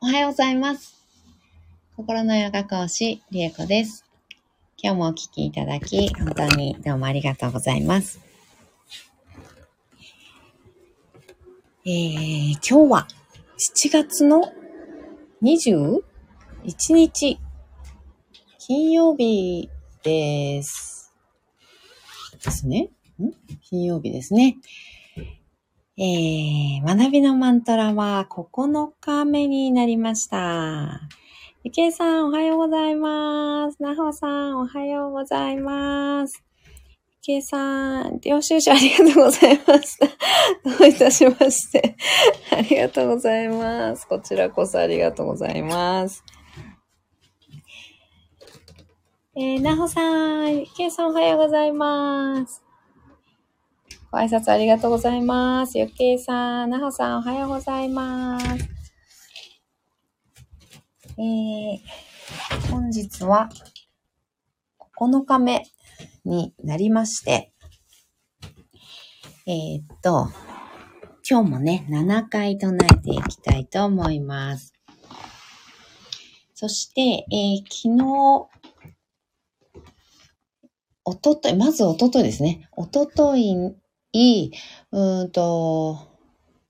おはようございます。心のヨガ講師、りえこです。今日もお聞きいただき、本当にどうもありがとうございます。えー、今日は7月の21日、金曜日です。ですね。ん？金曜日ですね。えー、学びのマントラは9日目になりました。ゆけいさん、おはようございます。なほさん、おはようございます。ゆけいさん、領収書ありがとうございました。どういたしまして。ありがとうございます。こちらこそありがとうございます。えー、なほさん、ゆけいさん、おはようございます。ご挨拶ありがとうございます。ゆけいさん、なほさん、おはようございます。えー、本日は9日目になりまして、えー、っと、今日もね、7回唱えていきたいと思います。そして、えー昨日、おととい、まずおとといですね。おととい、い、うんと、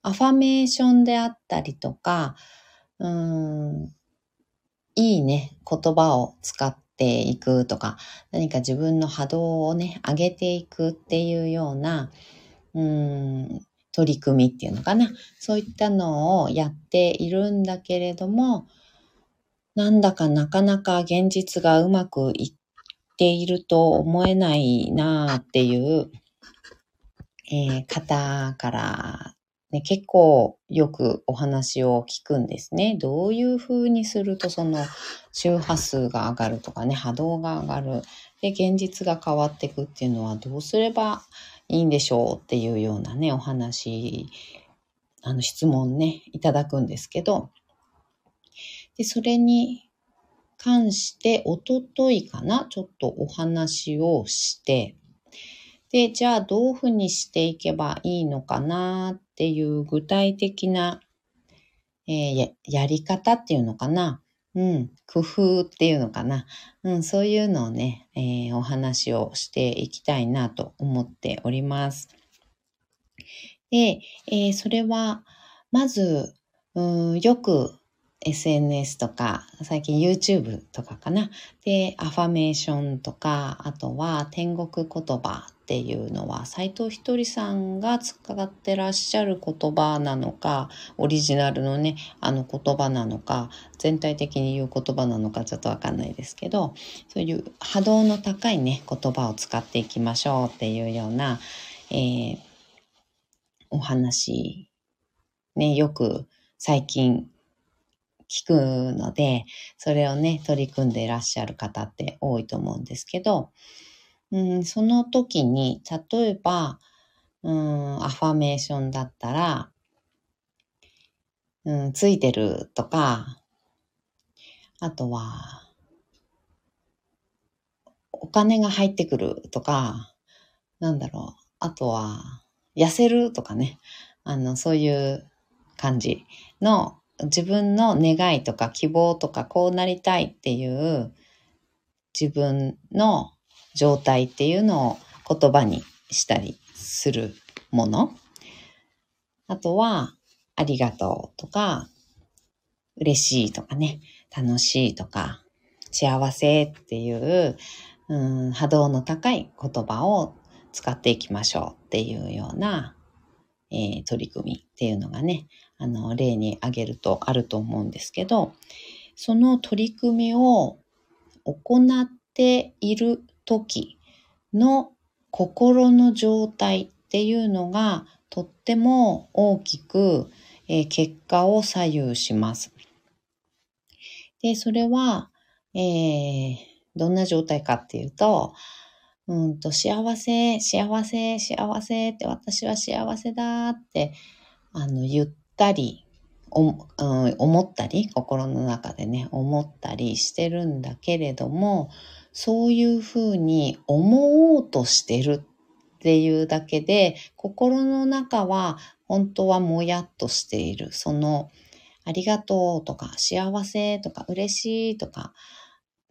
アファメーションであったりとか、うん、いいね、言葉を使っていくとか、何か自分の波動をね、上げていくっていうような、うん、取り組みっていうのかな。そういったのをやっているんだけれども、なんだかなかなか現実がうまくいっていると思えないなあっていう、えー方から、ね、結構よくお話を聞くんですね。どういう風にするとその周波数が上がるとかね、波動が上がる。で、現実が変わっていくっていうのはどうすればいいんでしょうっていうようなね、お話、あの質問ね、いただくんですけど、で、それに関して、おとといかな、ちょっとお話をして、で、じゃあどういうふうにしていけばいいのかなっていう具体的な、えーややり方っていうのかな。うん、工夫っていうのかな。うん、そういうのをね、えーお話をしていきたいなと思っております。で、えーそれは、まず、うん、よく SNS とか、最近 YouTube とかかな。で、アファメーションとか、あとは天国言葉っていうのは、斎藤ひとりさんが使ってらっしゃる言葉なのか、オリジナルのね、あの言葉なのか、全体的に言う言葉なのかちょっとわかんないですけど、そういう波動の高いね、言葉を使っていきましょうっていうような、えーお話、ね、よく最近聞くので、それをね、取り組んでいらっしゃる方って多いと思うんですけど、うん、その時に、例えば、うん、アファメーションだったら、うん、ついてるとか、あとは、お金が入ってくるとか、なんだろう、あとは、痩せるとかね、あの、そういう感じの自分の願いとか希望とかこうなりたいっていう自分の状態っていうのを言葉にしたりするもの。あとは、ありがとうとか、嬉しいとかね、楽しいとか、幸せっていう、うん、波動の高い言葉を使っていきましょうっていうような、えー取り組みっていうのがね、あの、例に挙げるとあると思うんですけど、その取り組みを行っている時の心の状態っていうのがとっても大きく、えー結果を左右します。で、それは、えーどんな状態かっていうと、うんと、幸せ、幸せ、幸せって、私は幸せだって、あの、言ったり、おうん思ったり、心の中でね、思ったりしてるんだけれども、そういうふうに思おうとしてるっていうだけで、心の中は本当はもやっとしている。そのありがとうとか、幸せとか、嬉しいとか、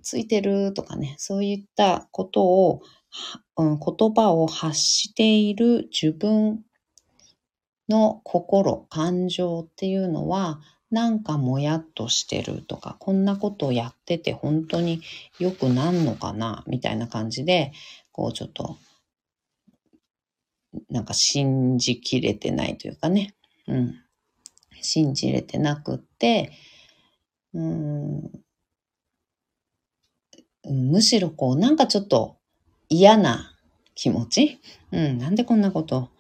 ついてるとかね、そういったことを、うん、言葉を発している自分の心、感情っていうのは、なんかもやっとしてるとか、こんなことをやってて本当に良くなんのかなみたいな感じで、こうちょっと、なんか信じきれてないというかね。うん。信じれてなくって、うん、むしろこう、なんかちょっと嫌な気持ち？うん、なんでこんなこと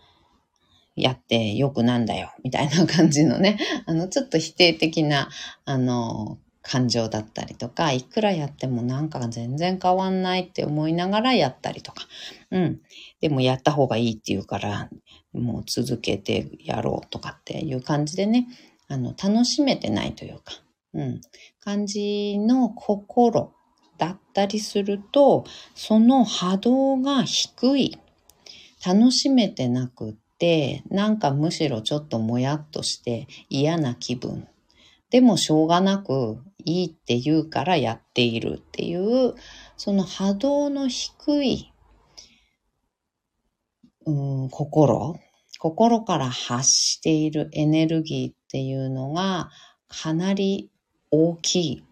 やってよくなんだよ、みたいな感じのね、あの、ちょっと否定的な、あの、感情だったりとか、いくらやってもなんか全然変わんないって思いながらやったりとか、うん。でもやった方がいいっていうから、もう続けてやろうとかっていう感じでね、あの、楽しめてないというか、うん。感じの心だったりすると、その波動が低い。楽しめてなくって、なんかむしろちょっともやっとして嫌な気分。でもしょうがなくいいって言うからやっているっていう、その波動の低い、うん、心、心から発しているエネルギーっていうのがかなり大きい、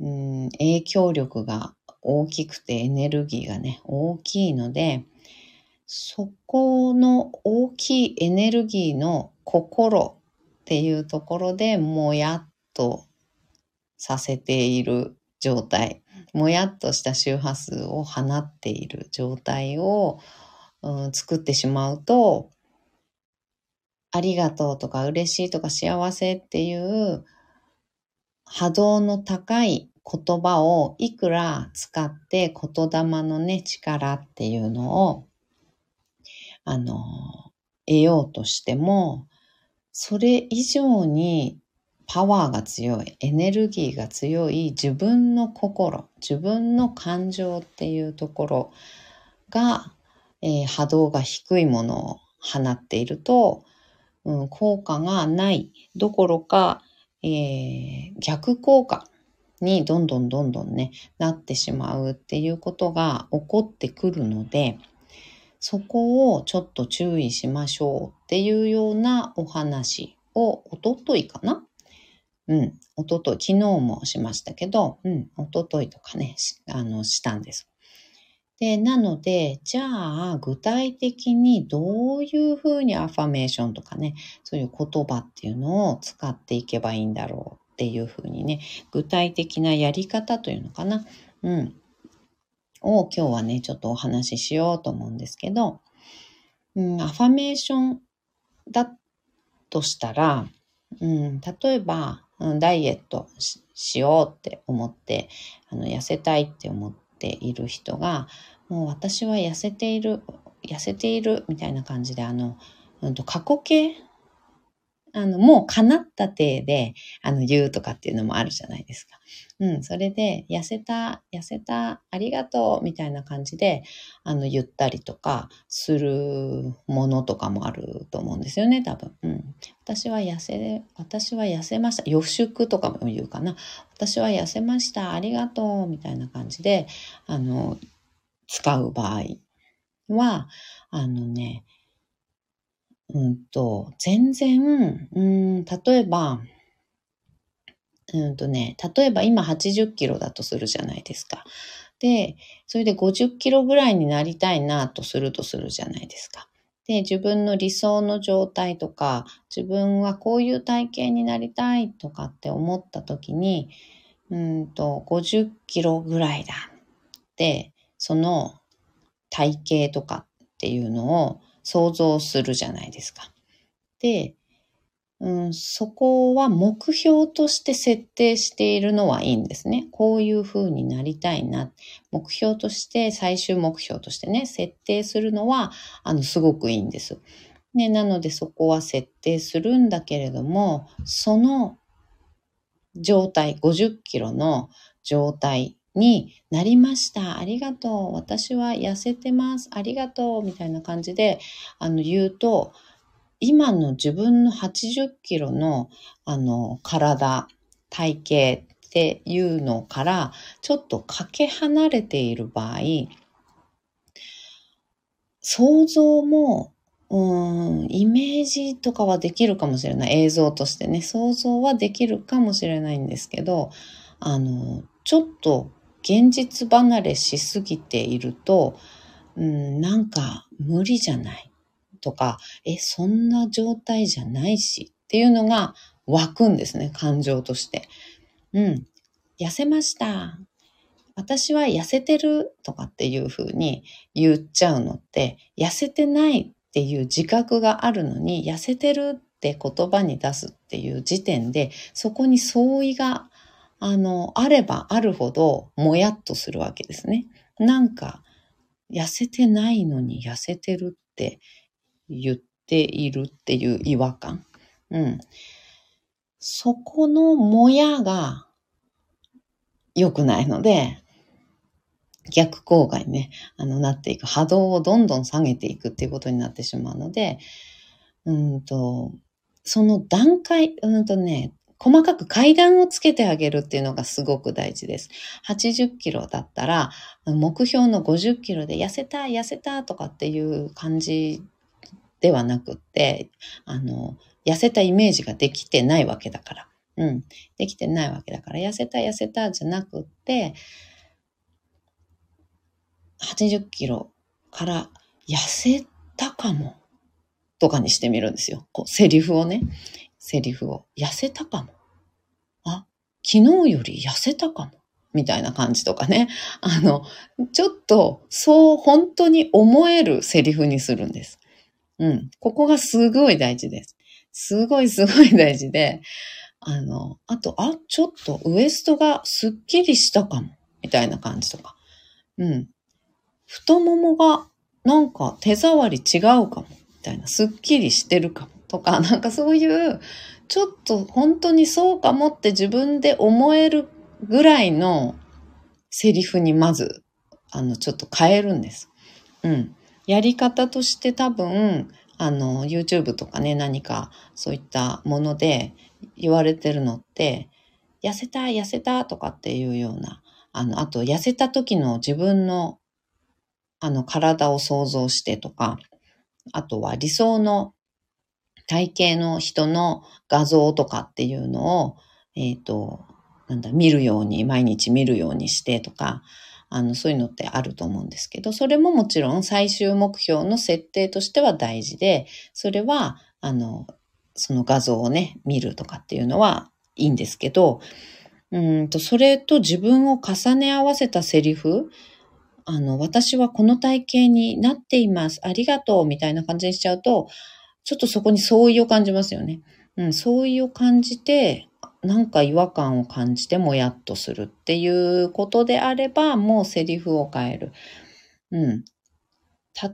うん、影響力が大きくてエネルギーがね、大きいので、そこの大きいエネルギーの心っていうところでもやっとさせている状態、もやっとした周波数を放っている状態を、うん、作ってしまうと、ありがとうとか嬉しいとか幸せっていう波動の高い言葉をいくら使って言霊のね、力っていうのをあの、得ようとしても、それ以上にパワーが強い、エネルギーが強い自分の心、自分の感情っていうところが、えー、波動が低いものを放っていると、うん、効果がないどころか、えー、逆効果にどんどんどんどんね、なってしまうっていうことが起こってくるので、そこをちょっと注意しましょうっていうようなお話を、おとといかな？うん、おととい、昨日もしましたけど、うん、おとといとかね、あの、したんです。で、なので、じゃあ、具体的にどういうふうにアファメーションとかね、そういう言葉っていうのを使っていけばいいんだろうっていうふうにね、具体的なやり方というのかな？うん。を今日はね、ちょっとお話ししようと思うんですけど、うん、アファメーションだとしたら、うん、例えば、ダイエットしようって思って、あの、痩せたいって思っている人が、もう私は痩せている、痩せているみたいな感じで、あの、うんと過去形あの、もう叶った体で、あの、言うとかっていうのもあるじゃないですか。うん、それで、痩せた、痩せた、ありがとう、みたいな感じで、あの、言ったりとか、するものとかもあると思うんですよね、多分。うん。私は痩せ、私は痩せました。予祝とかも言うかな。私は痩せました。ありがとう、みたいな感じで、あの、使う場合は、あのね、うんと、全然、うん、例えば、うんとね、例えば今80キロだとするじゃないですか。で、それで50キロぐらいになりたいなとするとするじゃないですか。で、自分の理想の状態とか、自分はこういう体型になりたいとかって思った時に、うんと、50キロぐらいだって、その体型とかっていうのを想像するじゃないですか。で、うん、そこは目標として設定しているのはいいんですね。こういう風になりたいな。目標として、最終目標としてね、設定するのは、あの、すごくいいんです。ね、なのでそこは設定するんだけれども、その状態、50キロの状態になりました。ありがとう。私は痩せてます。ありがとう。みたいな感じで、あの、言うと、今の自分の80キロの、あの、体、体型っていうのから、ちょっとかけ離れている場合、想像も、うん、イメージとかはできるかもしれない。映像としてね、想像はできるかもしれないんですけど、あの、ちょっと現実離れしすぎていると、うん、なんか無理じゃないとか、え、そんな状態じゃないしっていうのが湧くんですね、感情として。うん。痩せました。私は痩せてるとかっていう風に言っちゃうのって、痩せてないっていう自覚があるのに、痩せてるって言葉に出すっていう時点で、そこに相違が、あの、あればあるほど、もやっとするわけですね。なんか、痩せてないのに痩せてるって言っているっていう違和感。うん。そこのもやが良くないので、逆効果にね、あの、なっていく。波動をどんどん下げていくっていうことになってしまうので、うんと、その段階、うんとね、細かく階段をつけてあげるっていうのがすごく大事です。80キロだったら、目標の50キロで痩せた、痩せたとかっていう感じではなくって、あの、痩せたイメージができてないわけだから。うん。できてないわけだから、痩せた、痩せたじゃなくって、80キロから痩せたかもとかにしてみるんですよ。こう、セリフをね。セリフを。痩せたかも。あ、昨日より痩せたかも。みたいな感じとかね。あの、ちょっと、そう本当に思えるセリフにするんです。うん。ここがすごい大事です。すごいすごい大事で、あの、あと、あ、ちょっとウエストがすっきりしたかも。みたいな感じとか。うん。太ももがなんか手触り違うかも。みたいな。すっきりしてるかも。とか、なんかそういう、ちょっと本当にそうかもって自分で思えるぐらいのセリフにまず、あの、ちょっと変えるんです。うん。やり方として多分、あの、YouTube とかね、何かそういったもので言われてるのって、痩せた、痩せたとかっていうような、あの、あと、痩せた時の自分の、あの、体を想像してとか、あとは理想の体型の人の画像とかっていうのを、えっ、ー、と、なんだ、見るように、毎日見るようにしてとか、あの、そういうのってあると思うんですけど、それももちろん最終目標の設定としては大事で、それは、あの、その画像をね、見るとかっていうのはいいんですけど、うんと、それと自分を重ね合わせたセリフ、あの、私はこの体型になっています。ありがとう。みたいな感じにしちゃうと、ちょっとそこに相違を感じますよね。うん、相違を感じて、なんか違和感を感じてもやっとするっていうことであれば、もうセリフを変える。うん。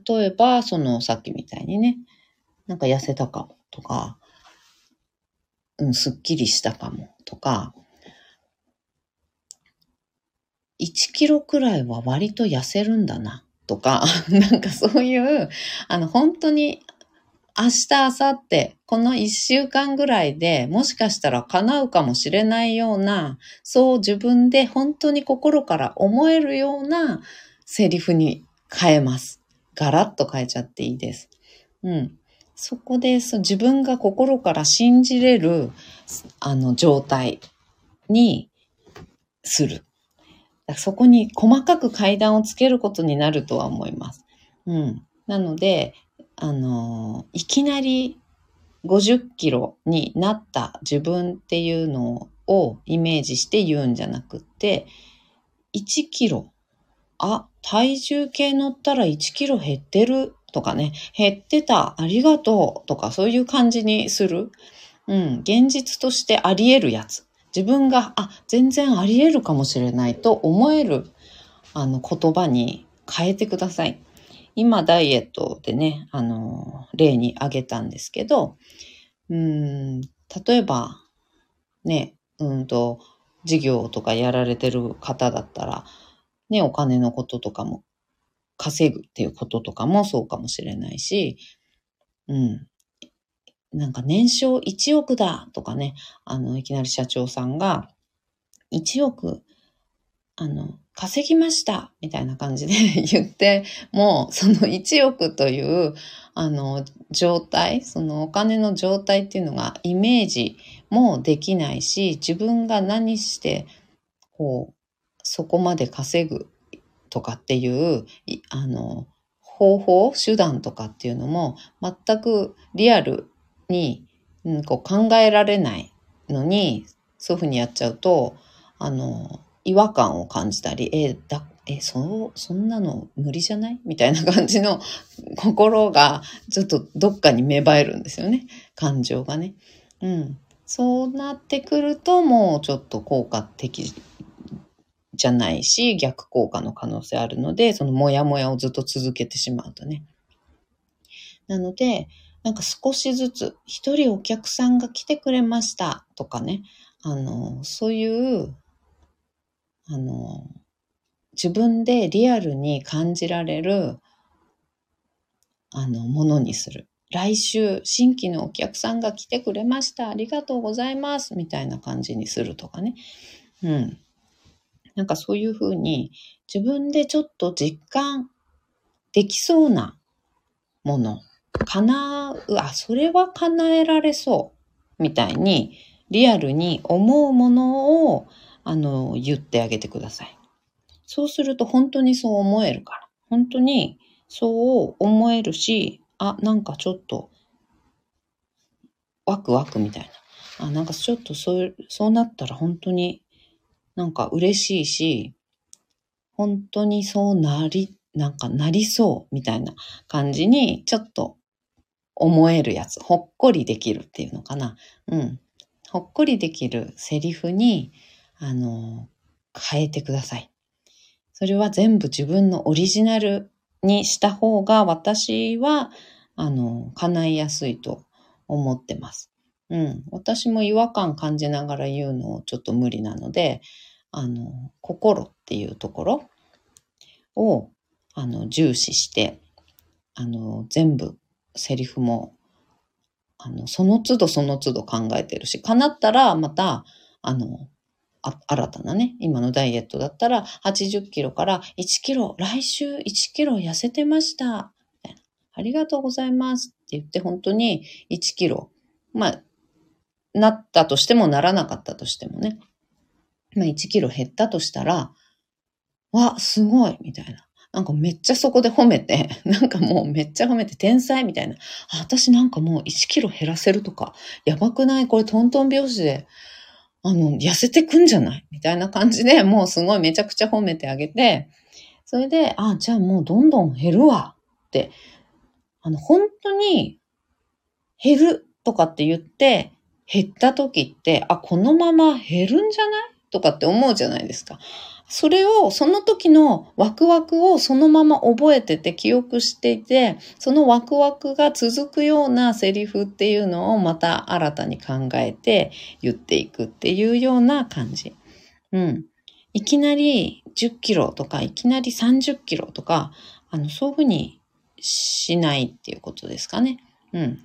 例えば、そのさっきみたいにね、なんか痩せたかもとか、うん、すっきりしたかもとか、1キロくらいは割と痩せるんだなとか、なんかそういう、あの、本当に明日、明後日、この一週間ぐらいでもしかしたら叶うかもしれないような、そう自分で本当に心から思えるようなセリフに変えます。ガラッと変えちゃっていいです。うん。そこでそ自分が心から信じれる、あの、状態にする。そこに細かく階段をつけることになるとは思います。うん。なので、あの、いきなり50キロになった自分っていうのをイメージして言うんじゃなくて、1キロ、あ、体重計乗ったら1キロ減ってるとかね、減ってた、ありがとうとかそういう感じにする。うん、現実としてあり得るやつ。自分が、あ、全然あり得るかもしれないと思える、あの、言葉に変えてください。今ダイエットでね、あの、例に挙げたんですけど、うん、例えば、ね、うんと、事業とかやられてる方だったら、ね、お金のこととかも、稼ぐっていうこととかもそうかもしれないし、うん。なんか年商1億だとかね、あの、いきなり社長さんが、1億、あの、稼ぎましたみたいな感じで 言って、もうその1億という、あの、状態、そのお金の状態っていうのがイメージもできないし、自分が何して、こう、そこまで稼ぐとかっていう、あの、方法、手段とかっていうのも全くリアルに、うん、こう考えられないのに、そういうふうにやっちゃうと、あの、違和感を感じたり、え、だ、え、そう、そんなの無理じゃない？みたいな感じの 心がちょっとどっかに芽生えるんですよね。感情がね。うん。そうなってくるともうちょっと効果的じゃないし、逆効果の可能性あるので、そのモヤモヤをずっと続けてしまうとね。なので、なんか少しずつ、一人お客さんが来てくれましたとかね、あの、そういう、あの、自分でリアルに感じられる、あの、ものにする。来週、新規のお客さんが来てくれました。ありがとうございます。みたいな感じにするとかね。うん。なんかそういうふうに自分でちょっと実感できそうなもの、叶う、あ、それは叶えられそう、みたいにリアルに思うものを、あの、言ってあげてください。そうすると本当にそう思えるから。本当にそう思えるし、あ、なんかちょっと、ワクワクみたいな。あ、なんかちょっとそう、そうなったら本当になんか嬉しいし、本当にそうなり、なんかなりそうみたいな感じにちょっと思えるやつ、ほっこりできるっていうのかな。うん。ほっこりできるセリフに、あの、変えてください。それは全部自分のオリジナルにした方が私は、あの、叶いやすいと思ってます。うん。私も違和感感じながら言うのをちょっと無理なので、あの、心っていうところを、あの、重視して、あの、全部、セリフも、あの、その都度その都度考えてるし、叶ったらまた、あの、新たなね、今のダイエットだったら、80キロから1キロ、来週1キロ痩せてました。ありがとうございますって言って、本当に1キロ、まあ、なったとしてもならなかったとしてもね、まあ1キロ減ったとしたら、わ、すごいみたいな。なんかめっちゃそこで褒めて、なんかもうめっちゃ褒めて天才みたいな。私なんかもう1キロ減らせるとか、やばくない？これトントン拍子で、あの、痩せてくんじゃない？みたいな感じで、もうすごいめちゃくちゃ褒めてあげて、それで、あ、じゃあもうどんどん減るわ。って、あの、本当に減るとかって言って、減った時って、あ、このまま減るんじゃない？とかって思うじゃないですか。それを、その時のワクワクをそのまま覚えてて記憶していて、そのワクワクが続くようなセリフっていうのをまた新たに考えて言っていくっていうような感じ。うん。いきなり10キロとか、いきなり30キロとか、あの、そういうふうにしないっていうことですかね。うん。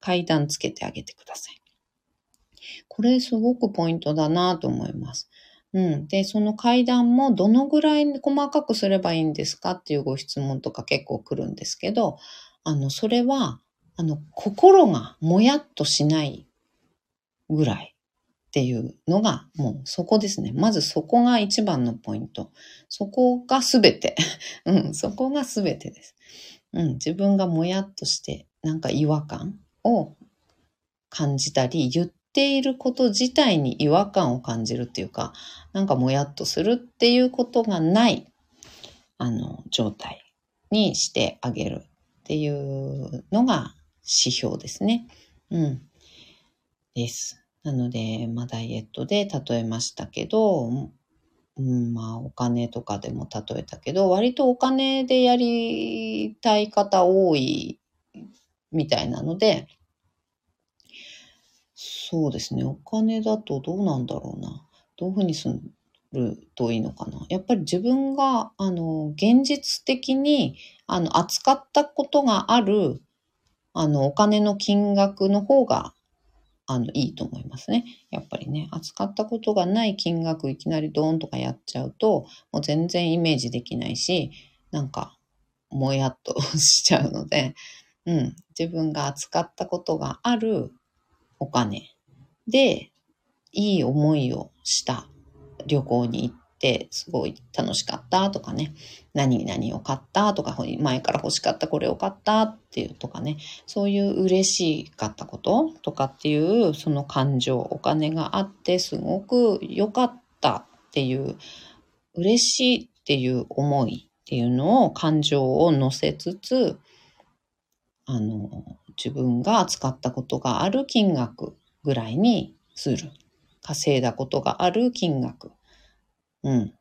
階段つけてあげてください。これすごくポイントだなと思います。うん。で、その階段もどのぐらい細かくすればいいんですかっていうご質問とか結構来るんですけど、あの、それは、あの、心がもやっとしないぐらいっていうのが、もうそこですね。まずそこが一番のポイント。そこがすべて。うん、そこがすべてです。うん、自分がもやっとして、なんか違和感を感じたり、言っていること自体に違和感を感じるっていうか、なんかもやっとするっていうことがない、あの、状態にしてあげるっていうのが指標ですね。うん。です。なので、まあ、ダイエットで例えましたけど、うん、まあ、お金とかでも例えたけど、割とお金でやりたい方多いみたいなので、そうですね。お金だとどうなんだろうな。どういうふうにするといいのかな。やっぱり自分が、あの、現実的に、あの、扱ったことがある、あの、お金の金額の方が、あの、いいと思いますね。やっぱりね、扱ったことがない金額いきなりドーンとかやっちゃうと、もう全然イメージできないし、なんか、もやっとしちゃうので、うん、自分が扱ったことがあるお金で、いい思いをした。旅行に行って、すごい楽しかったとかね、何々を買ったとか、前から欲しかったこれを買ったっていうとかね、そういう嬉しかったこととかっていう、その感情、お金があってすごく良かったっていう、嬉しいっていう思いっていうのを、感情を乗せつつ、あの、自分が使ったことがある金額ぐらいにする。稼いだことがある金額。うん。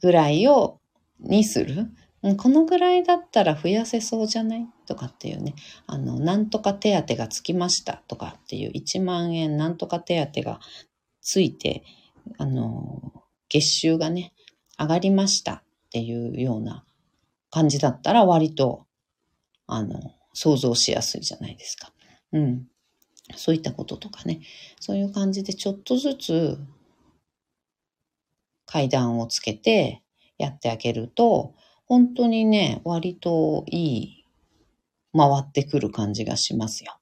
ぐらいを、にする。このぐらいだったら増やせそうじゃない？とかっていうね。あの、なんとか手当がつきましたとかっていう1万円なんとか手当がついて、あの、月収がね、上がりましたっていうような感じだったら割とあの、想像しやすいじゃないですか。うん。そういったこととかね。そういう感じでちょっとずつ階段をつけてやってあげると、本当にね、割といい、回ってくる感じがしますよ。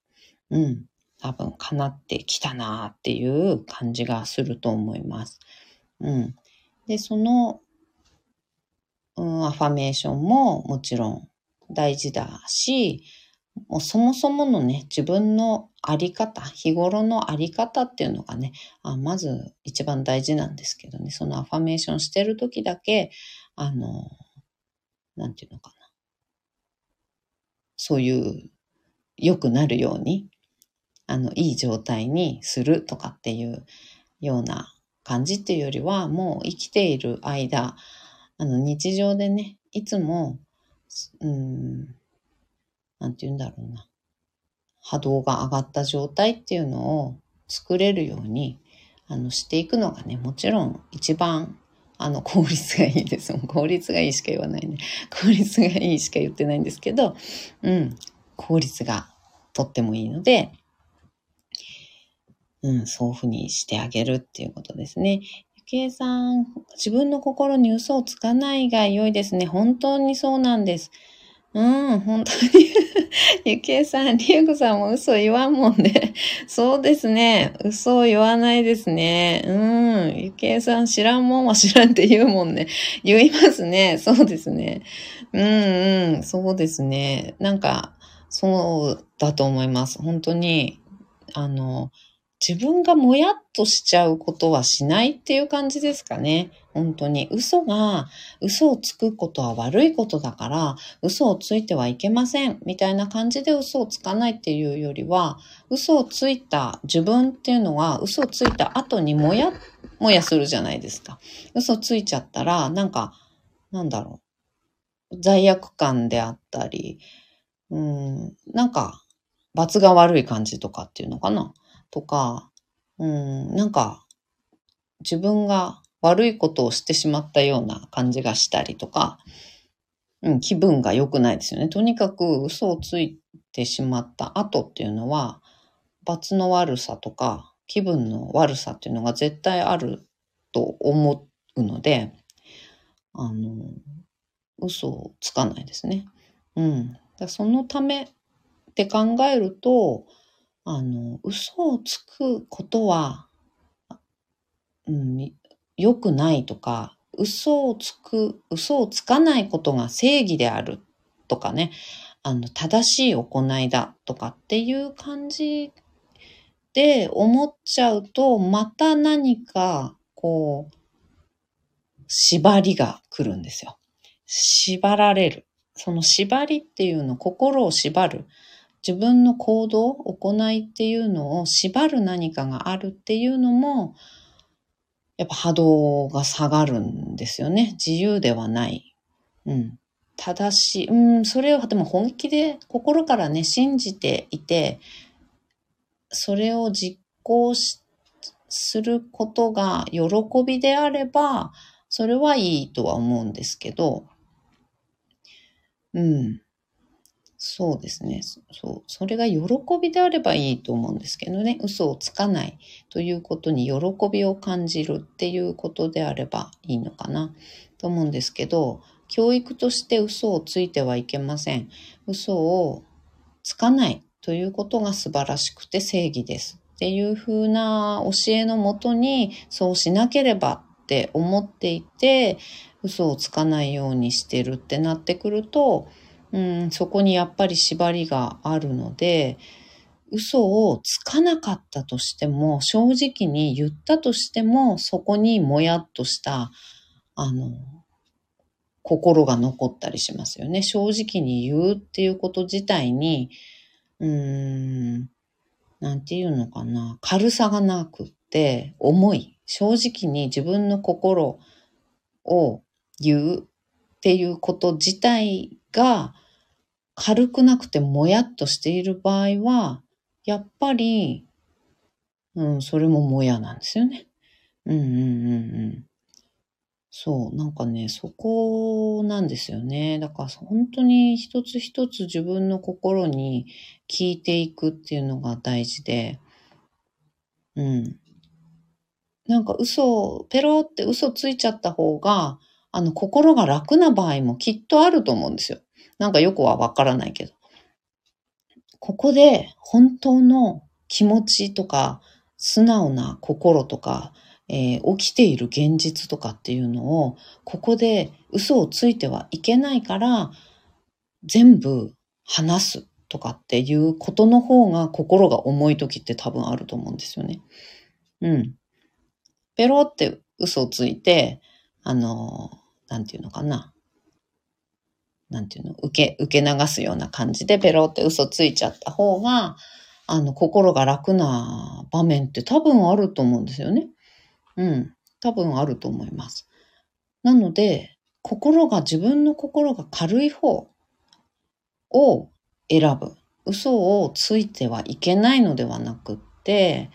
うん。多分、叶ってきたなっていう感じがすると思います。うん。で、その、うん、アファメーションももちろん大事だし、もうそもそものね、自分のあり方、日頃のあり方っていうのがね、あまず一番大事なんですけどね、そのアファメーションしてる時だけ、あの、なんていうのかな。そういう良くなるように、あの、いい状態にするとかっていうような感じっていうよりは、もう生きている間、あの、日常でね、いつもうん、なんて言うんだろうな。波動が上がった状態っていうのを作れるように、あの、していくのがね、もちろん一番、あの、効率がいいです。効率がいいしか言わないね。効率がいいしか言ってないんですけど、うん、効率がとってもいいので、うん、そういうふうにしてあげるっていうことですね。計さん、自分の心に嘘をつかないが良いですね。本当にそうなんです。うん、本当に ゆきえさん、りえこさんも嘘言わんもんね。そうですね。嘘を言わないですね。うん。ゆきえさん、知らんもんは知らんって言うもんね。言いますね。そうですね。うんうん。そうですね。なんか、そうだと思います。本当に、あの、自分がもやっとしちゃうことはしないっていう感じですかね。本当に。嘘が、嘘をつくことは悪いことだから、嘘をついてはいけません。みたいな感じで嘘をつかないっていうよりは、嘘をついた自分っていうのは、嘘をついた後にもや、もやするじゃないですか。嘘ついちゃったら、なんか、なんだろう。罪悪感であったり、うん、なんか、罰が悪い感じとかっていうのかな。とか、うん、なんか自分が悪いことをしてしまったような感じがしたりとか、うん、気分が良くないですよね。とにかく嘘をついてしまった後っていうのは、罰の悪さとか気分の悪さっていうのが絶対あると思うので、あの、嘘をつかないですね。うん。そのためって考えると、あの、嘘をつくことは、うん、良くないとか、嘘をつく、嘘をつかないことが正義であるとかね、あの、正しい行いだとかっていう感じで思っちゃうと、また何か、こう、縛りが来るんですよ。縛られる。その縛りっていうの、心を縛る。自分の行動、行いっていうのを縛る何かがあるっていうのも、やっぱ波動が下がるんですよね。自由ではない。うん。正しい。うん、それを、でも本気で心からね、信じていて、それを実行し、することが喜びであれば、それはいいとは思うんですけど、うん。そうですね。そう。それが喜びであればいいと思うんですけどね。嘘をつかないということに喜びを感じるっていうことであればいいのかなと思うんですけど、教育として嘘をついてはいけません。嘘をつかないということが素晴らしくて正義です。っていう風な教えのもとにそうしなければって思っていて、嘘をつかないようにしてるってなってくると、うん、そこにやっぱり縛りがあるので、嘘をつかなかったとしても、正直に言ったとしても、そこにもやっとした、あの、心が残ったりしますよね。正直に言うっていうこと自体に、うーん、なんていうのかな、軽さがなくって、重い。正直に自分の心を言うっていうこと自体が軽くなくてもやっとしている場合は、やっぱり、うん、それももやなんですよね。うんうんうんうん。そう、なんかね、そこなんですよね。だから本当に一つ一つ自分の心に聞いていくっていうのが大事で、うん。なんか嘘、ペロって嘘ついちゃった方が、あの、心が楽な場合もきっとあると思うんですよ。なんかよくはわからないけど。ここで本当の気持ちとか、素直な心とか、えー、起きている現実とかっていうのを、ここで嘘をついてはいけないから、全部話すとかっていうことの方が心が重い時って多分あると思うんですよね。うん。ペロって嘘をついて、あの、なんていうのかな。なんていうの、受け、受け流すような感じでペロって嘘ついちゃった方が、あの、心が楽な場面って多分あると思うんですよね。うん。多分あると思います。なので、心が、自分の心が軽い方を選ぶ。嘘をついてはいけないのではなくって、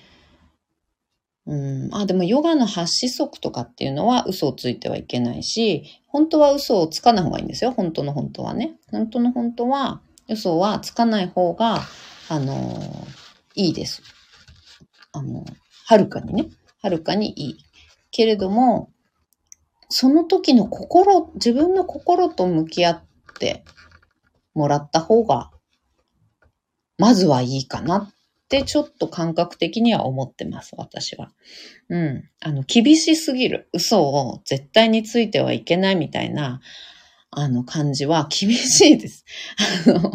うん、あ、でもヨガの発子則とかっていうのは嘘をついてはいけないし、本当は嘘をつかない方がいいんですよ。本当の本当はね。本当の本当は嘘はつかない方が、あのいいです。あの、はるかにね。はるかにいい。けれども、その時の心、自分の心と向き合ってもらった方が、まずはいいかなってちょっと感覚的には思ってます、私は。うん。あの、厳しすぎる。嘘を絶対についてはいけないみたいな、あの感じは厳しいです。あの、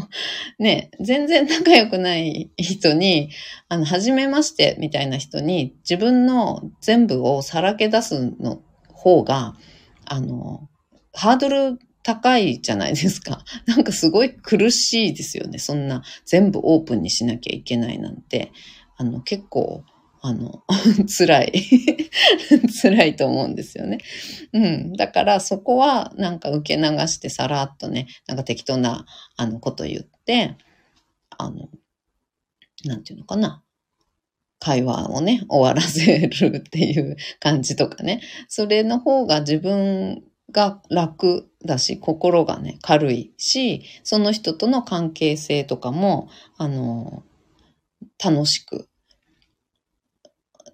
ね、全然仲良くない人に、あの、初めましてみたいな人に自分の全部をさらけ出すの方が、あの、ハードル高いじゃないですか。なんかすごい苦しいですよね。そんな全部オープンにしなきゃいけないなんて。あの、結構、あの、辛い 辛いと思うんですよね。うん。だからそこはなんか受け流してさらっとね、なんか適当なあのこと言って、あの、なんていうのかな。会話をね、終わらせるっていう感じとかね。それの方が自分が楽だし、心がね、軽いし、その人との関係性とかも、あの、楽しく、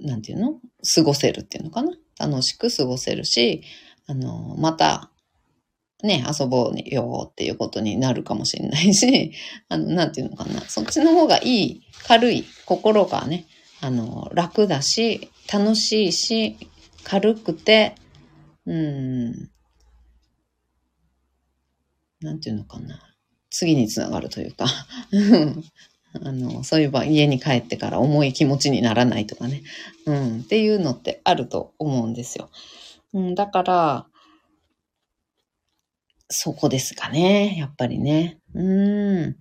なんていうの？過ごせるっていうのかな？楽しく過ごせるし、あの、また、ね、遊ぼうよっていうことになるかもしれないし、あの、なんていうのかな？そっちの方がいい、軽い、心がね、あの、楽だし、楽しいし、軽くて、うん、なんていうのかな。次につながるというか あの、そういえば家に帰ってから重い気持ちにならないとかね。うん、っていうのってあると思うんですよ。うん、だから、そこですかね。やっぱりね。うん。ゆ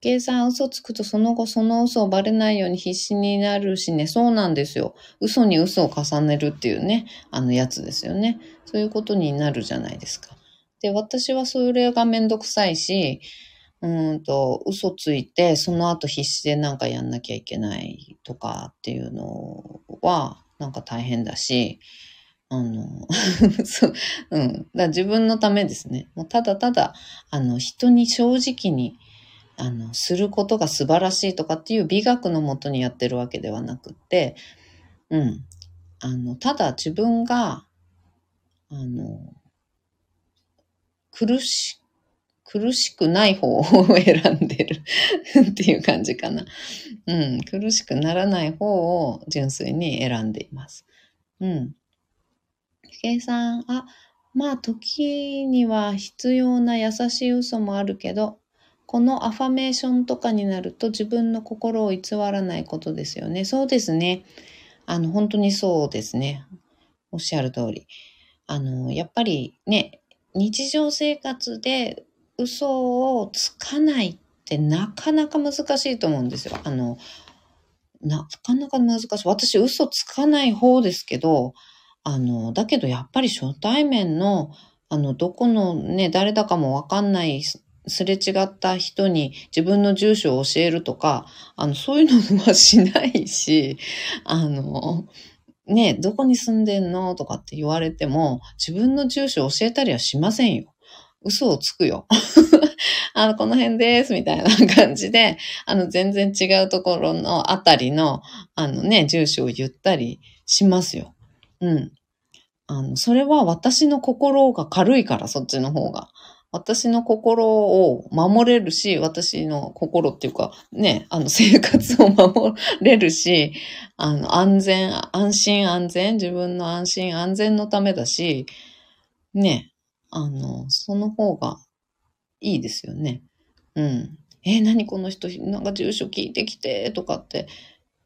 けいさん、嘘つくとその後その嘘をバレないように必死になるしね。そうなんですよ。嘘に嘘を重ねるっていうね、あのやつですよね。そういうことになるじゃないですか。で、私はそれがめんどくさいし、うんと、嘘ついて、その後必死でなんかやんなきゃいけないとかっていうのは、なんか大変だし、あの、そう、うん。だ自分のためですね。もうただただ、あの、人に正直に、あの、することが素晴らしいとかっていう美学のもとにやってるわけではなくって、うん。あの、ただ自分が、あの、苦し、苦しくない方を選んでる っていう感じかな。うん。苦しくならない方を純粋に選んでいます。うん。計算、あ、まあ時には必要な優しい嘘もあるけど、このアファメーションとかになると自分の心を偽らないことですよね。そうですね。あの、本当にそうですね。おっしゃる通り。あの、やっぱりね、日常生活で嘘をつかないってなかなか難しいと思うんですよ。あの、なかなか難しい。私嘘つかない方ですけど、あの、だけどやっぱり初対面の、あの、どこのね、誰だかもわかんないすれ違った人に自分の住所を教えるとか、あの、そういうのはしないし、あの、ね、どこに住んでんの？とかって言われても、自分の住所を教えたりはしませんよ。嘘をつくよ。あの、この辺です、みたいな感じで、あの、全然違うところのあたりの、あのね、住所を言ったりしますよ。うん。あの、それは私の心が軽いから、そっちの方が。私の心を守れるし、私の心っていうか、ね、あの、生活を守れるし、あの、安全、安心安全、自分の安心安全のためだし、ね、あの、その方がいいですよね。うん。えー、何この人、なんか住所聞いてきて、とかって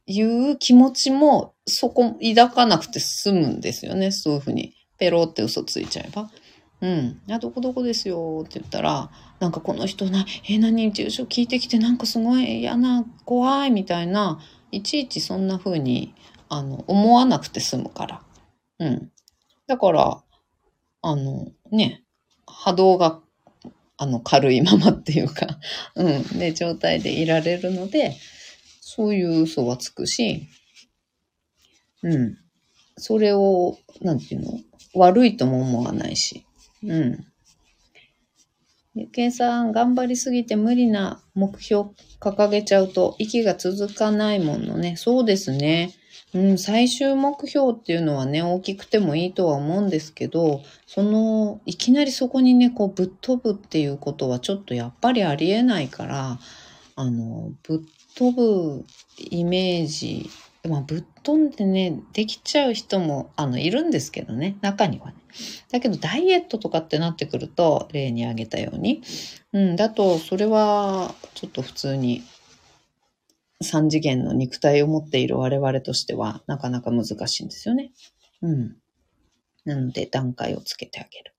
いう気持ちも、そこ、抱かなくて済むんですよね。そういうふうに。ペロって嘘ついちゃえば。うん。あ、どこどこですよって言ったら、なんかこの人な、え、何住所聞いてきてなんかすごい嫌な、怖いみたいな、いちいちそんな風に、あの、思わなくて済むから。うん。だから、あの、ね、波動が、あの、軽いままっていうか、うん、で、状態でいられるので、そういう嘘はつくし、うん。それを、なんていうの？悪いとも思わないし。うん。ゆけいさん、頑張りすぎて無理な目標掲げちゃうと息が続かないものね。そうですね。うん、最終目標っていうのはね、大きくてもいいとは思うんですけど、その、いきなりそこにね、こう、ぶっ飛ぶっていうことはちょっとやっぱりありえないから、あの、ぶっ飛ぶイメージまあ、ぶっ飛んでね、できちゃう人も、あの、いるんですけどね、中にはね。だけど、ダイエットとかってなってくると、例に挙げたように、うん、だと、それは、ちょっと普通に、三次元の肉体を持っている我々としては、なかなか難しいんですよね。うん。なので、段階をつけてあげる。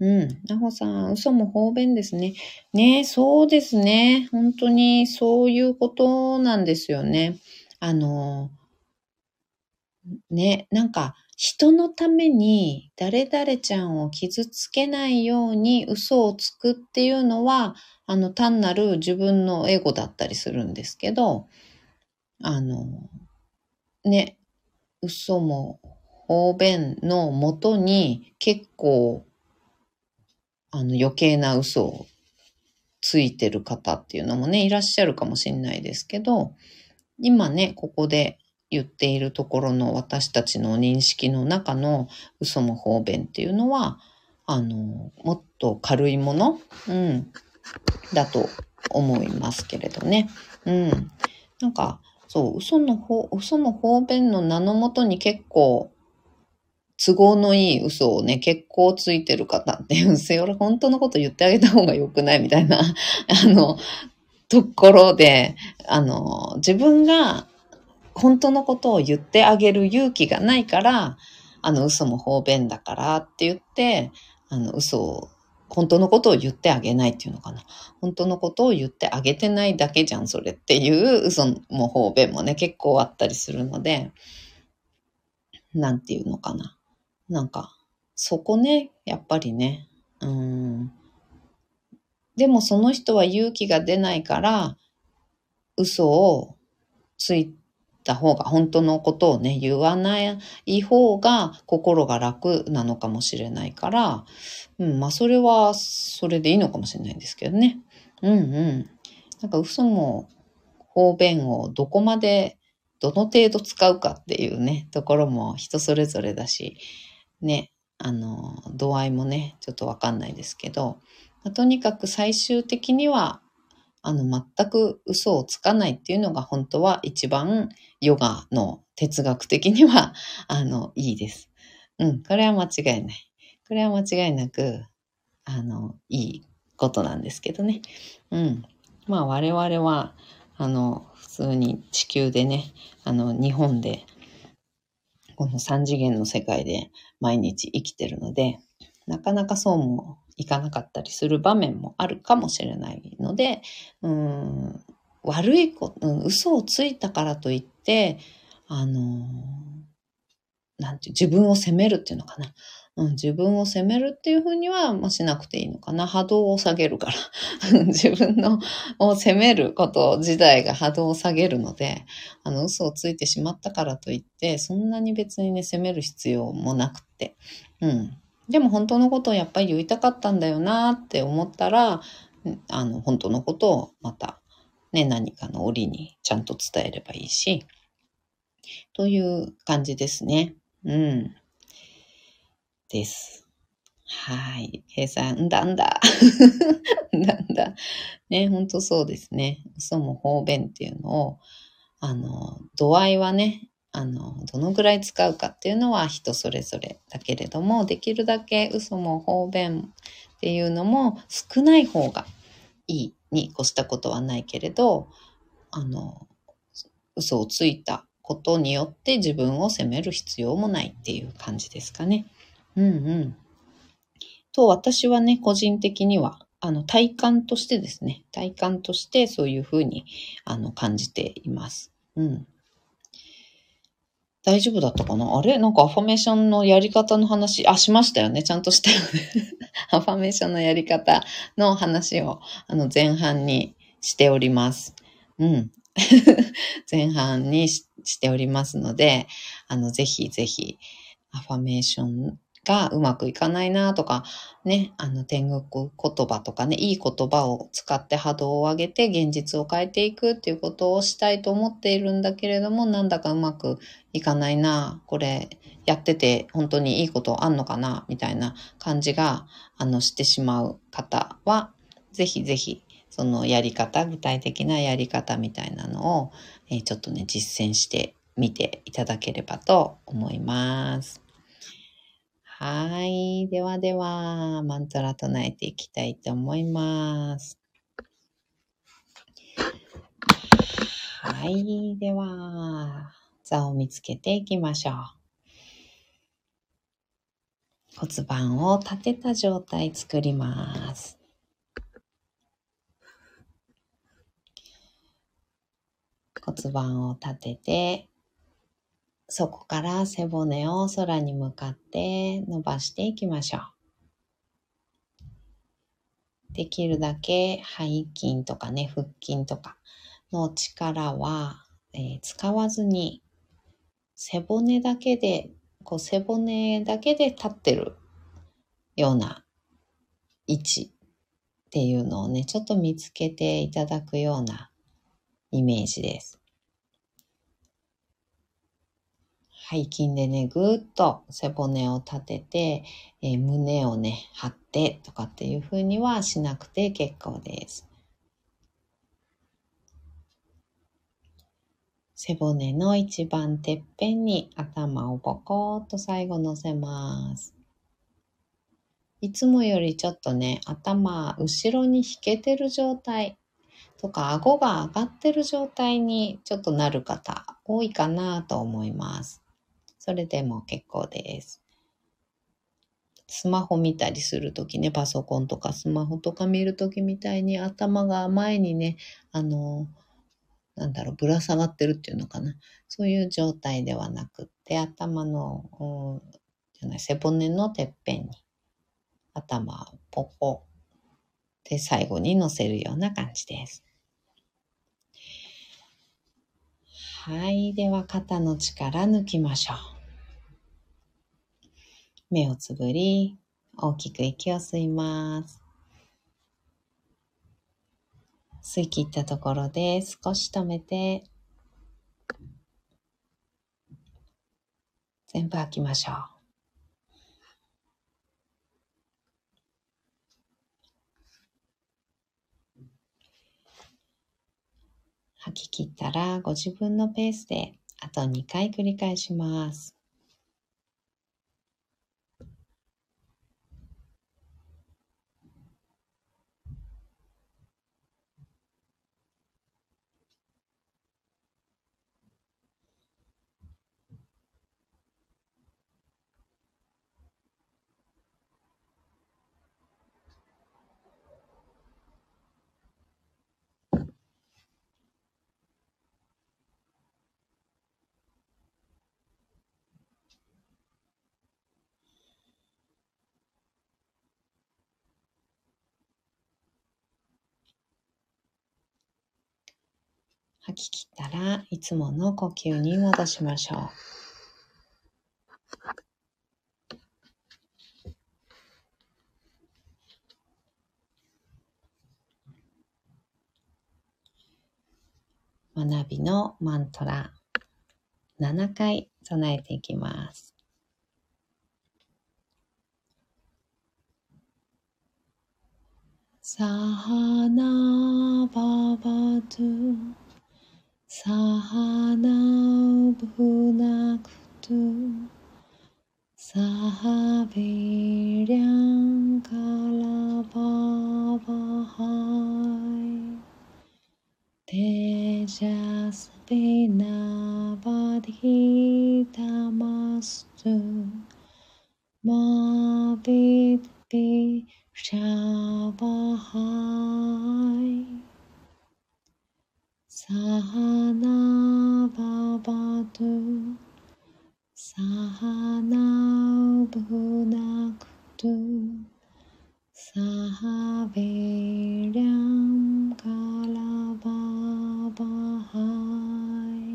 うん。なほさん、嘘も方便ですね。ねそうですね。本当にそういうことなんですよね。あの、ね、なんか、人のために誰々ちゃんを傷つけないように嘘をつくっていうのは、あの、単なる自分のエゴだったりするんですけど、あの、ね、嘘も方便のもとに結構、あの、余計な嘘をついてる方っていうのもね、いらっしゃるかもしれないですけど、今ね、ここで言っているところの私たちの認識の中の嘘も方便っていうのは、あの、もっと軽いもの、うん、だと思いますけれどね。うん。なんか、そう、嘘の方、嘘も方便の名のもとに結構、都合のいい嘘をね、結構ついてる方っていうんですよ。本当のこと言ってあげた方が良くないみたいな、あの、ところで、あの、自分が本当のことを言ってあげる勇気がないから、あの、嘘も方便だからって言って、あの、嘘を、本当のことを言ってあげないっていうのかな。本当のことを言ってあげてないだけじゃん、それっていう嘘も方便もね、結構あったりするので、なんていうのかな。なんか、そこね、やっぱりね、うん、でもその人は勇気が出ないから、嘘をついた方が、本当のことをね、言わない方が心が楽なのかもしれないから、うん、まあそれはそれでいいのかもしれないんですけどね。うんうん。なんか嘘も方便をどこまで、どの程度使うかっていうね、ところも人それぞれだし、ね、あの、度合いもね、ちょっとわかんないですけど、ま、とにかく最終的には、あの、全く嘘をつかないっていうのが本当は一番ヨガの哲学的には、あの、いいです。うん、これは間違いない。これは間違いなく、あの、いいことなんですけどね。うん。まあ我々は、あの、普通に地球でね、あの、日本で、この三次元の世界で毎日生きてるので、なかなかそうもいかなかったりする場面もあるかもしれないので、うん、悪いこと、うん、嘘をついたからといって、あの、なんていう、自分を責めるっていうのかな。うん、自分を責めるっていうふうには、まあ、しなくていいのかな。波動を下げるから。自分のを責めること自体が波動を下げるので、あの、嘘をついてしまったからといって、そんなに別にね、責める必要もなくて。うん。でも本当のことをやっぱり言いたかったんだよなって思ったら、あの、本当のことをまた、ね、何かの折にちゃんと伝えればいいし、という感じですね。うん。です。はい。平さん、んだんだ。んだんだ。ね、ほんとそうですね。嘘も方便っていうのを、あの、度合いはね、あの、どのぐらい使うかっていうのは人それぞれだけれども、できるだけ嘘も方便っていうのも少ない方がいいに越したことはないけれど、あの、嘘をついたことによって自分を責める必要もないっていう感じですかね。うんうん。と、私はね、個人的には、あの、体感としてですね、体感としてそういうふうに、あの、感じています。うん。大丈夫だったかな？あれ？なんかアファメーションのやり方の話、あ、しましたよね。ちゃんとしたよね。アファメーションのやり方の話を、あの、前半にしております。うん。前半にしておりますので、あの、ぜひぜひ、アファメーションがうまくいかないなとか、ね、あの天国言葉とかね、いい言葉を使って波動を上げて現実を変えていくっていうことをしたいと思っているんだけれども、なんだかうまくいかないな、これやってて本当にいいことあんのかな、みたいな感じが、あの、してしまう方は、ぜひぜひ、そのやり方、具体的なやり方みたいなのを、えー、ちょっとね、実践してみていただければと思います。はい。ではでは、マントラ唱えていきたいと思います。はい。では、座を見つけていきましょう。骨盤を立てた状態作ります。骨盤を立てて、そこから背骨を空に向かって伸ばしていきましょう。できるだけ背筋とかね、腹筋とかの力は、えー、使わずに背骨だけで、こう背骨だけで立ってるような位置っていうのをね、ちょっと見つけていただくようなイメージです。背筋でね、ぐーっと背骨を立てて、えー、胸をね、張ってとかっていう風にはしなくて結構です。背骨の一番てっぺんに頭をボコーっと最後乗せます。いつもよりちょっとね、頭後ろに引けてる状態とか顎が上がってる状態にちょっとなる方多いかなと思います。それでも結構です。スマホ見たりするときね、パソコンとかスマホとか見るときみたいに頭が前にね、あの、なんだろう、ぶら下がってるっていうのかな。そういう状態ではなくって、頭の、じゃない、背骨のてっぺんに、頭をポコで最後に乗せるような感じです。はい。では、肩の力抜きましょう。目をつぶり、大きく息を吸います。吸い切ったところで少し止めて、全部吐きましょう。吐き切ったらご自分のペースであと2回繰り返します。吐き切ったらいつもの呼吸に戻しましょう。学びのマントラ7回唱えていきます。サハナババドゥ सहना भुनाक्तु सह वीर्यं कलपवहाय तेजस्विनावधितमस्तु मा विद्विषावहाय Sahana Bhavatu Sahana Bhunaktu Sahaviryam Kalababahai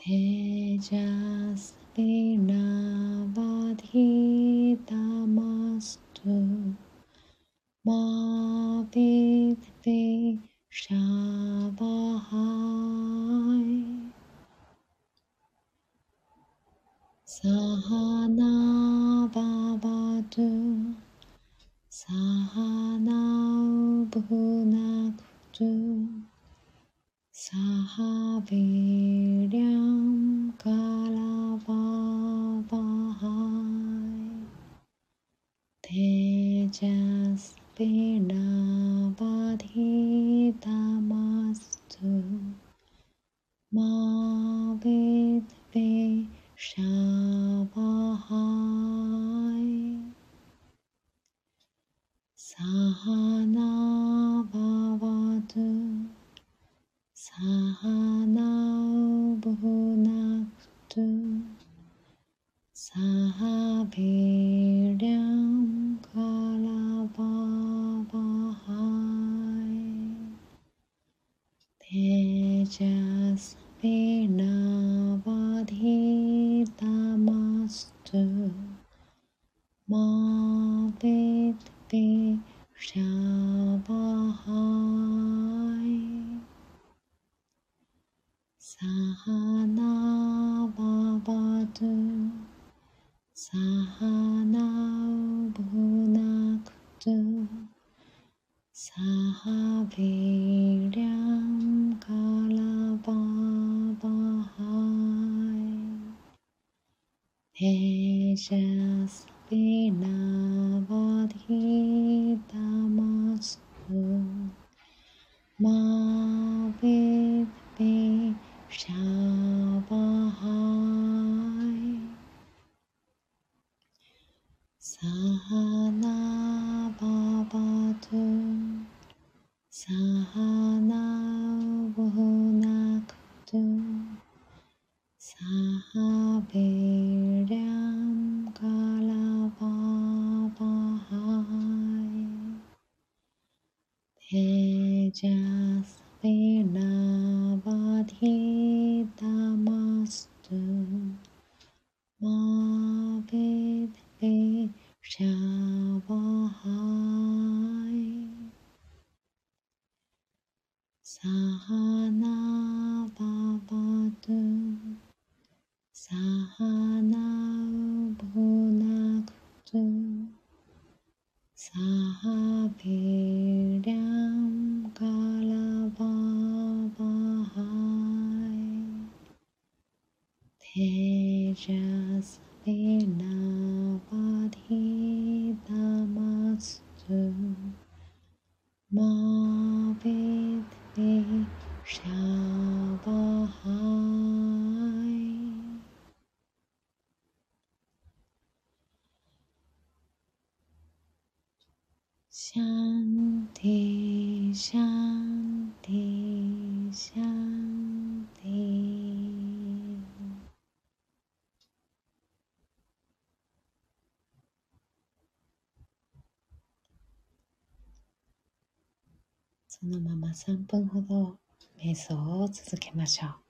Tejas Vinavadhitamastu Mavidvi 沙巴海，萨哈那巴巴度，萨哈那乌布纳度，萨哈比。残骸けましょう。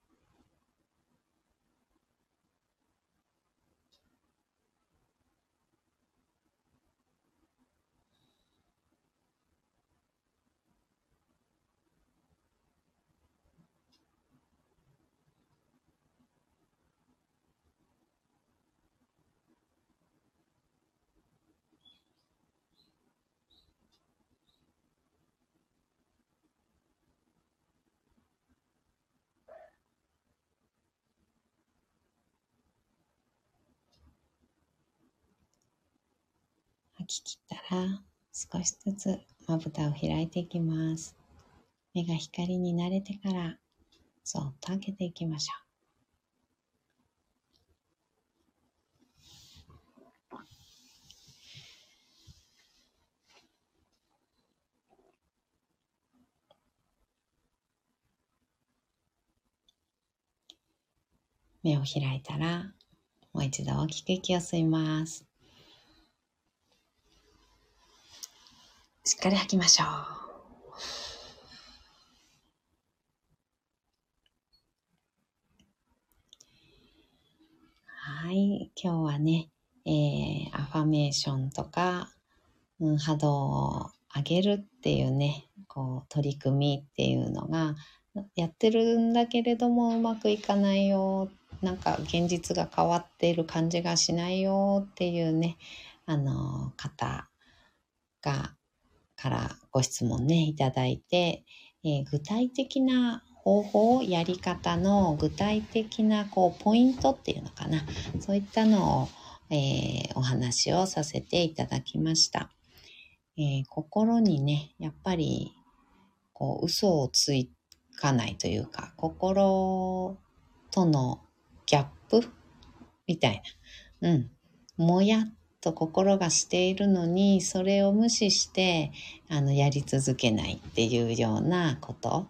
吐きったら少しずつまぶたを開いていきます。目が光に慣れてからそっと開けていきましょう。目を開いたらもう一度大きく息を吸います。しっかり吐きましょう。はい。今日はね、えー、アファメーションとか、うん、波動を上げるっていうね、こう、取り組みっていうのが、やってるんだけれどもうまくいかないよ。なんか現実が変わっている感じがしないよっていうね、あの、方が、からご質問ね、いただいて、えー具体的な方法、やり方の具体的なこうポイントっていうのかな。そういったのを、えー、お話をさせていただきました。えー、心にね、やっぱりこう嘘をつかないというか、心とのギャップみたいな。うん。もやっと心がしているのに、それを無視して、あの、やり続けないっていうようなこと。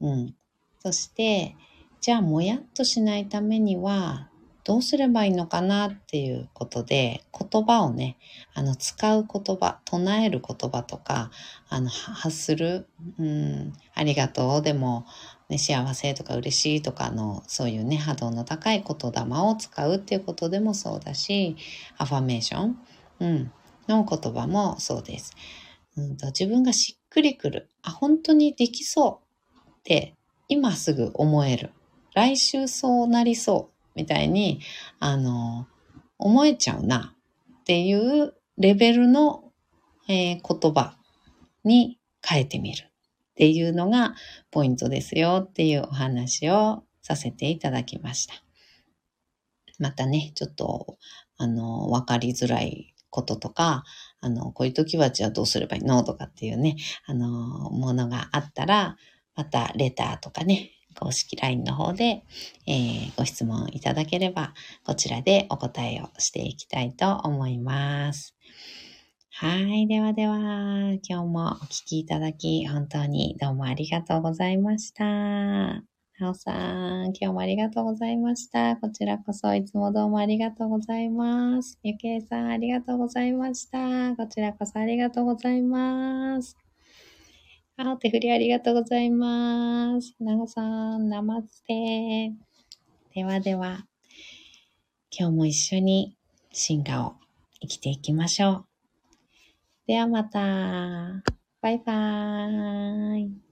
うん。そして、じゃあ、もやっとしないためには、どうすればいいのかなっていうことで、言葉をね、あの、使う言葉、唱える言葉とか、あの、発する、うん、ありがとうでも、ね、幸せとか嬉しいとかの、そういうね、波動の高い言霊を使うっていうことでもそうだし、アファメーション、うん、の言葉もそうです。うんと、自分がしっくりくる。あ、本当にできそうって今すぐ思える。来週そうなりそうみたいに、あの、思えちゃうなっていうレベルの、えー、言葉に変えてみる。っていうのがポイントですよっていうお話をさせていただきました。またね、ちょっと、あの、わかりづらいこととか、あの、こういう時はじゃあどうすればいいのとかっていうね、あの、ものがあったら、またレターとかね、公式 LINE の方で、えー、ご質問いただければ、こちらでお答えをしていきたいと思います。はい。ではでは、今日もお聞きいただき、本当にどうもありがとうございました。なおさん、今日もありがとうございました。こちらこそいつもどうもありがとうございます。ゆけいさん、ありがとうございました。こちらこそありがとうございます。あ、手振りありがとうございます。なおさん、ナマステ。ではでは、今日も一緒に進化を生きていきましょう。ではまた。バイバーイ。